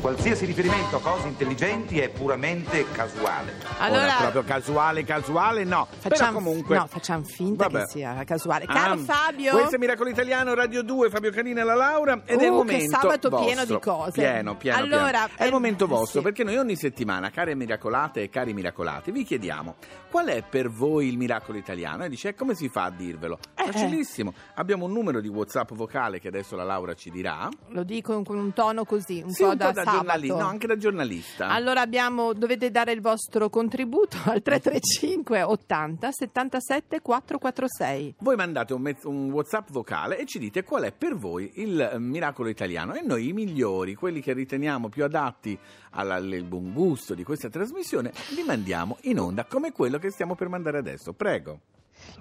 Qualsiasi riferimento a cose intelligenti è puramente casuale. Allora, Ora, proprio casuale, casuale, no. Però facciamo, comunque. no, facciamo finta Vabbè. che sia casuale. Caro Ah, Fabio, Questo è Miracolo Italiano, Radio 2, Fabio Canina e la Laura. Ed è il Uh, che momento. sabato vostro. pieno di cose. Pieno, pieno. Allora, pieno. È il eh, momento eh, vostro, sì. perché noi ogni settimana, care miracolate e cari miracolati, vi chiediamo qual è per voi il miracolo italiano? E dice, "E come si fa a dirvelo? Eh, Facilissimo. Abbiamo un numero di WhatsApp vocale che adesso la Laura ci dirà. lo dico con un tono così, un Sì, po' un da, po' da giornalista, no, anche da giornalista. Allora abbiamo, dovete dare il vostro contributo al 335 80 77 446. Voi mandate un, mezz- un WhatsApp vocale e ci dite qual è per voi il eh, miracolo italiano e noi i migliori, quelli che riteniamo più adatti alla- al buon gusto di questa trasmissione, li mandiamo in onda come quello che stiamo per mandare adesso. Prego.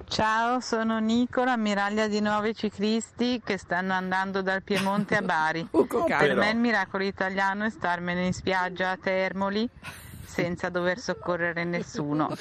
Ciao, sono Nicola, ammiraglia di nuovi ciclisti che stanno andando dal Piemonte a Bari. Per me il miracolo italiano è starmene in spiaggia a Termoli senza dover soccorrere nessuno.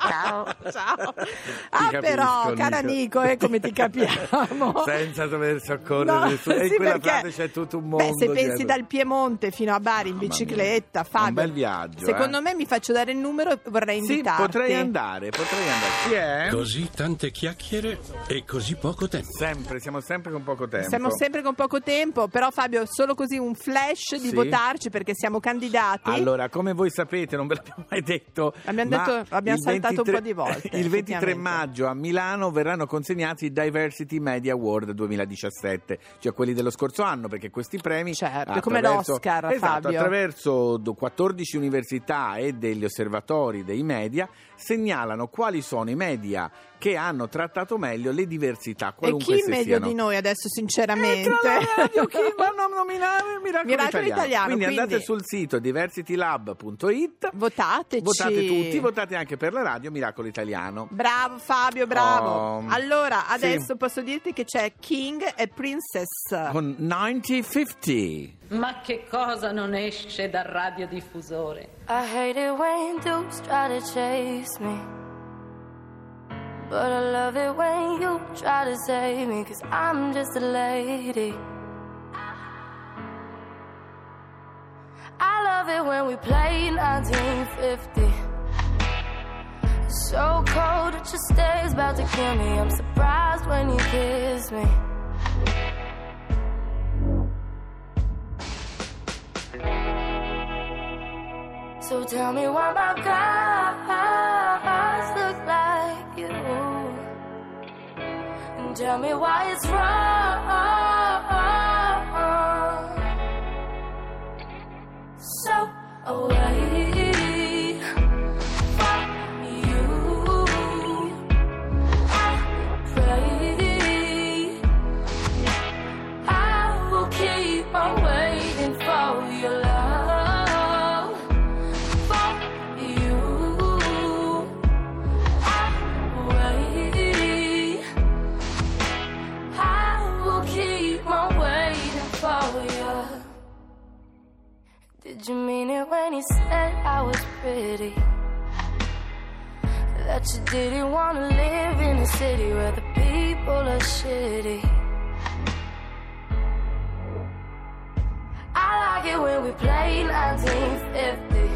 Ciao. Ciao. Ti Ah, capisco, però, cara Nico. Eh, come ti capiamo. Senza dover soccorrere No, nessuno. E in sì, quella perché- frase c'è tutto un mondo. Beh, se pensi dietro. dal Piemonte fino a Bari in bicicletta. Fabio. Un bel viaggio, Secondo eh. me mi faccio dare il numero e vorrei Sì, invitarti. potrei andare, potrei andare. Chi è? Così tante chiacchiere e così poco tempo. Sempre, siamo sempre con poco tempo. Siamo sempre con poco tempo, però Fabio, solo così un flash di Sì. votarci perché siamo candidati. Allora, come voi sapete, non ve l'abbiamo mai detto. Abbiamo detto- abbiamo il saltato un po' di volte, Il 23 effettivamente. maggio a Milano verranno consegnati i Diversity Media Award 2017, cioè quelli dello scorso anno, perché questi premi. Certo, come l'Oscar, esatto, Fabio. attraverso do- 14 università e degli osservatori dei media segnalano quali sono i media che hanno trattato meglio le diversità, e chi meglio siano. di noi adesso, sinceramente? E tra la radio chi vanno a nominare il miracolo, Miracolo italiano, Quindi, quindi- andate sul sito diversitylab.it Votateci. Votate tutti, votate anche per la radio Miracolo Italiano. Bravo Fabio, bravo. Oh, allora, sì. adesso posso dirti che c'è King e Princess. Con 9050. Ma che cosa non esce dal radiodiffusore? I hate it when dudes try to chase me. But I love it when you try to save me, cause I'm just a lady. I love it when we play 1950. So cold that your stare's about to kill me. I'm surprised when you kiss me. So tell me why my guys tell me why it's wrong. Pretty? That you didn't want to live in a city where the people are shitty. I like it when we play 1950.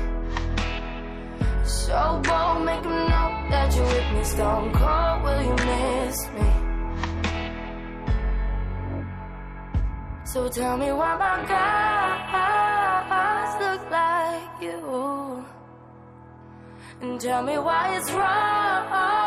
So bold, make 'em know that you're with me. Stone cold, will you miss me? So tell me why my guys And tell me why it's wrong.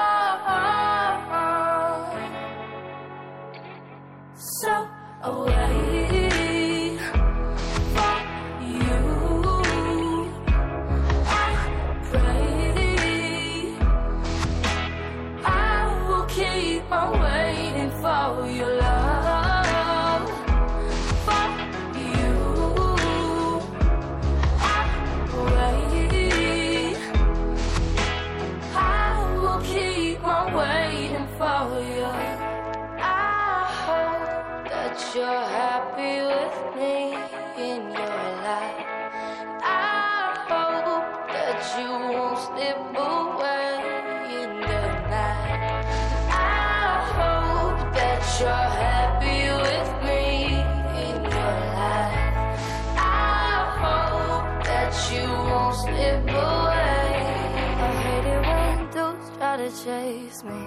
i hope that you won't slip away i hate it when you try to chase me.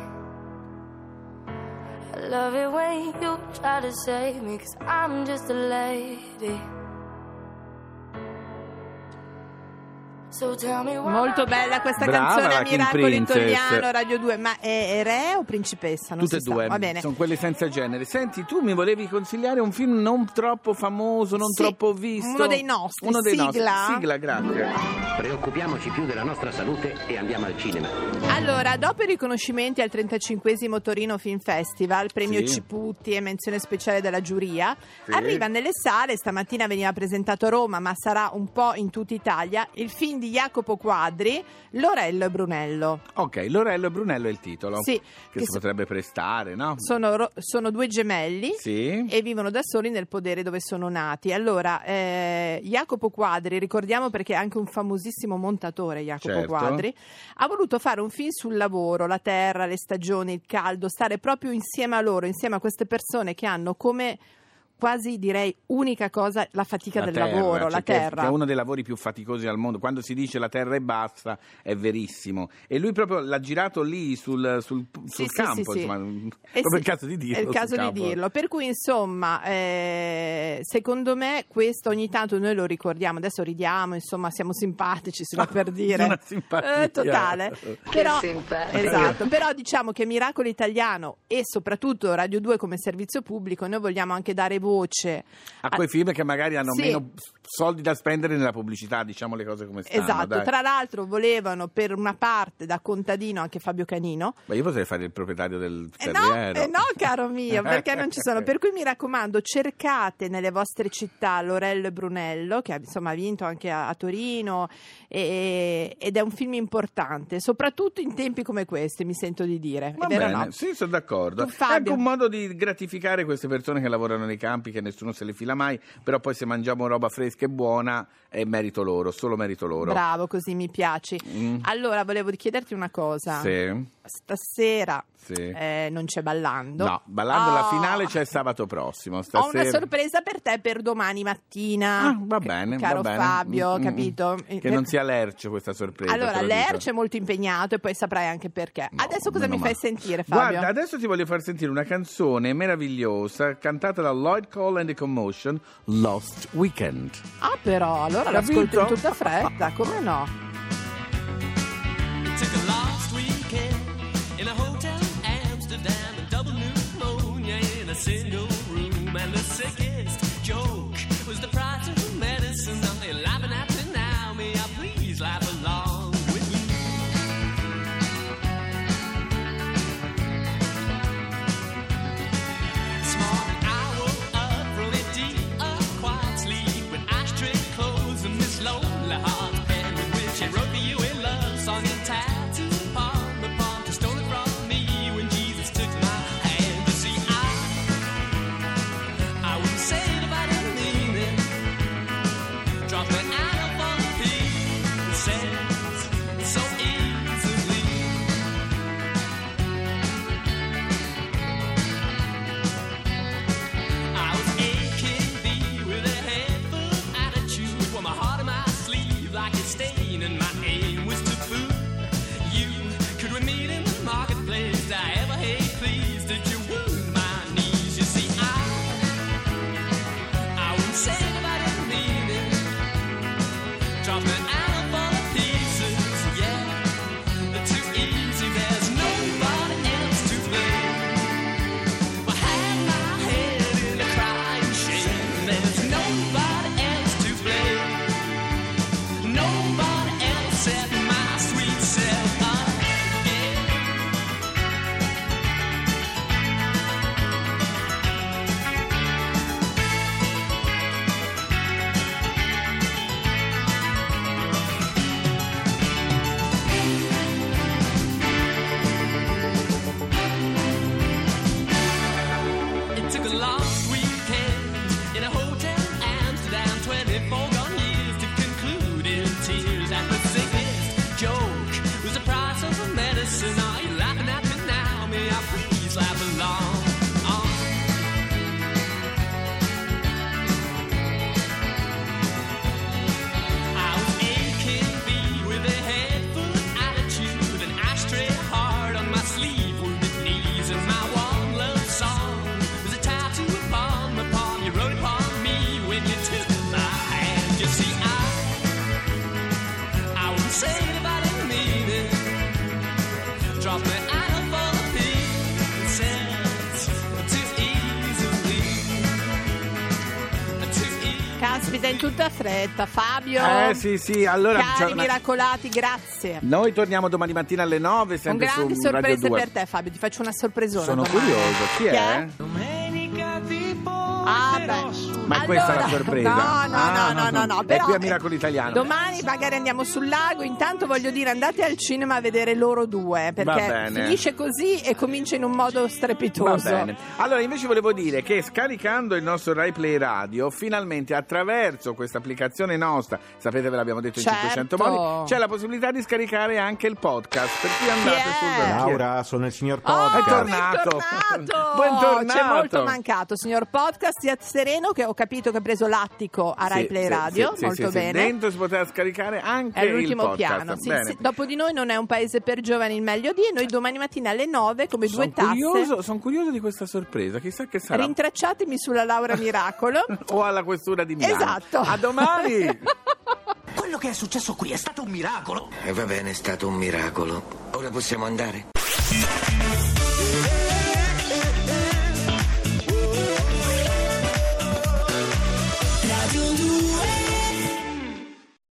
I love it when you try to save me, cause I'm just a lady. Molto bella questa Brava, canzone Miracolo Princess. Italiano Radio 2, ma è, re o principessa? Non Tutte e si sa. due, Va bene. sono quelle senza genere. Senti, tu mi volevi consigliare un film non troppo famoso, non Sì, troppo visto. uno dei nostri, Uno dei sigla. nostri. Sigla, grazie. Preoccupiamoci più della nostra salute e andiamo al cinema. Allora, dopo i riconoscimenti al 35 Torino Film Festival, premio Sì. Ciputti e menzione speciale della giuria, Sì. arriva nelle sale, stamattina veniva presentato a Roma, ma sarà un po' in tutta Italia, il film di Jacopo Quadri, Lorello e Brunello. Ok, Lorello e Brunello è il titolo. Sì, Che che si so- potrebbe prestare, no? Sono, ro- sono due gemelli Sì. e vivono da soli nel podere dove sono nati. Allora, eh, Jacopo Quadri, ricordiamo perché è anche un famosissimo montatore, Jacopo Certo. Quadri, ha voluto fare un film sul lavoro, la terra, le stagioni, il caldo, stare proprio insieme a loro, insieme a queste persone che hanno come quasi direi unica cosa la fatica La del terra, lavoro, cioè la terra. Che è uno dei lavori più faticosi al mondo. Quando si dice la terra è bassa, è verissimo. E lui proprio l'ha girato lì sul, sul- sul sì, campo, sì, sì. insomma. Eh proprio il caso di dirlo. È il caso di campo. dirlo. Per cui, insomma, eh, secondo me questo ogni tanto noi lo ricordiamo. Adesso ridiamo, insomma, siamo simpatici, si va per dire. Una simpatia. Eh, totale. Però, esatto. Però diciamo che Miracolo Italiano e soprattutto Radio 2 come servizio pubblico, noi vogliamo anche dare voce A quei film che magari hanno Sì. meno soldi da spendere nella pubblicità, diciamo le cose come stanno. Esatto, dai. tra l'altro volevano per una parte da contadino anche Fabio Canino, Ma io potrei fare il proprietario del Eh no, eh no, caro mio, perché non ci sono. Per cui mi raccomando, cercate nelle vostre città Lorello e Brunello, che ha insomma ha vinto anche a, a Torino, e- ed è un film importante, soprattutto in tempi come questi, mi sento di dire. Va bene, no? sì, sono d'accordo. Tu, È Fabio? anche un modo di gratificare queste persone che lavorano nei campi, che nessuno se le fila mai, però poi se mangiamo roba fresca e buona è merito loro, solo merito loro. Bravo, così mi piaci. Mm. Allora, volevo chiederti una cosa. Sì, Stasera sì. eh, non c'è ballando. No, ballando la Oh. finale c'è sabato prossimo. Ho Stasera... una sorpresa per te per domani mattina. Ah, va bene, caro va bene. Fabio, Mm, mm, capito? Che non sia lercio questa sorpresa. Allora, te lo l'Erc dico. è molto impegnato e poi saprai anche perché. No, Adesso cosa mi fai male. sentire, Fabio? Guarda, adesso ti voglio far sentire una canzone meravigliosa cantata da Lloyd Cole and the Commotion, Lost Weekend. Ah, però, allora l'ascolto in tutta fretta, come no? Caspita, in tutta fretta, Fabio. Eh sì, sì, allora Cari una... miracolati, grazie. Noi torniamo domani mattina alle 9, sempre Un grande su sorpresa per te, Fabio, ti faccio una sorpresona. Sono domani. curioso, chi è? Chi è? Ma è questa la sorpresa? No, no, Ah, no, no, no, no. È Però, qui a Miracolo Italiano. Domani magari andiamo sul lago. Intanto voglio dire, andate al cinema a vedere loro due. Va Perché finisce così e comincia in un modo Va strepitoso. bene. Allora, invece volevo dire che scaricando il nostro Rai Play Radio, finalmente attraverso questa applicazione nostra, sapete ve l'abbiamo detto in Certo. 500 modi, c'è la possibilità di scaricare anche il podcast. Per cui andate Chi è? sul Laura, sono il signor Oh, Podcast. È tornato. bentornato! Bentornato. C'è molto mancato, signor podcast. Stia sereno, che ho capito che ha preso l'attico a Rai Sì, Play Radio. sì, sì, molto sì, sì. bene. Dentro si poteva scaricare anche È podcast. piano. Sì, Bene. sì. Dopo di noi non è un paese per giovani il meglio di e noi domani mattina alle 9 come due Sono tasse. curioso, son curioso di questa sorpresa, chissà che sarà. Rintracciatemi sulla Laura Miracolo. o alla questura di Milano. Esatto. A domani! Quello che è successo qui è stato un miracolo. E va bene, è stato un miracolo. Ora possiamo andare.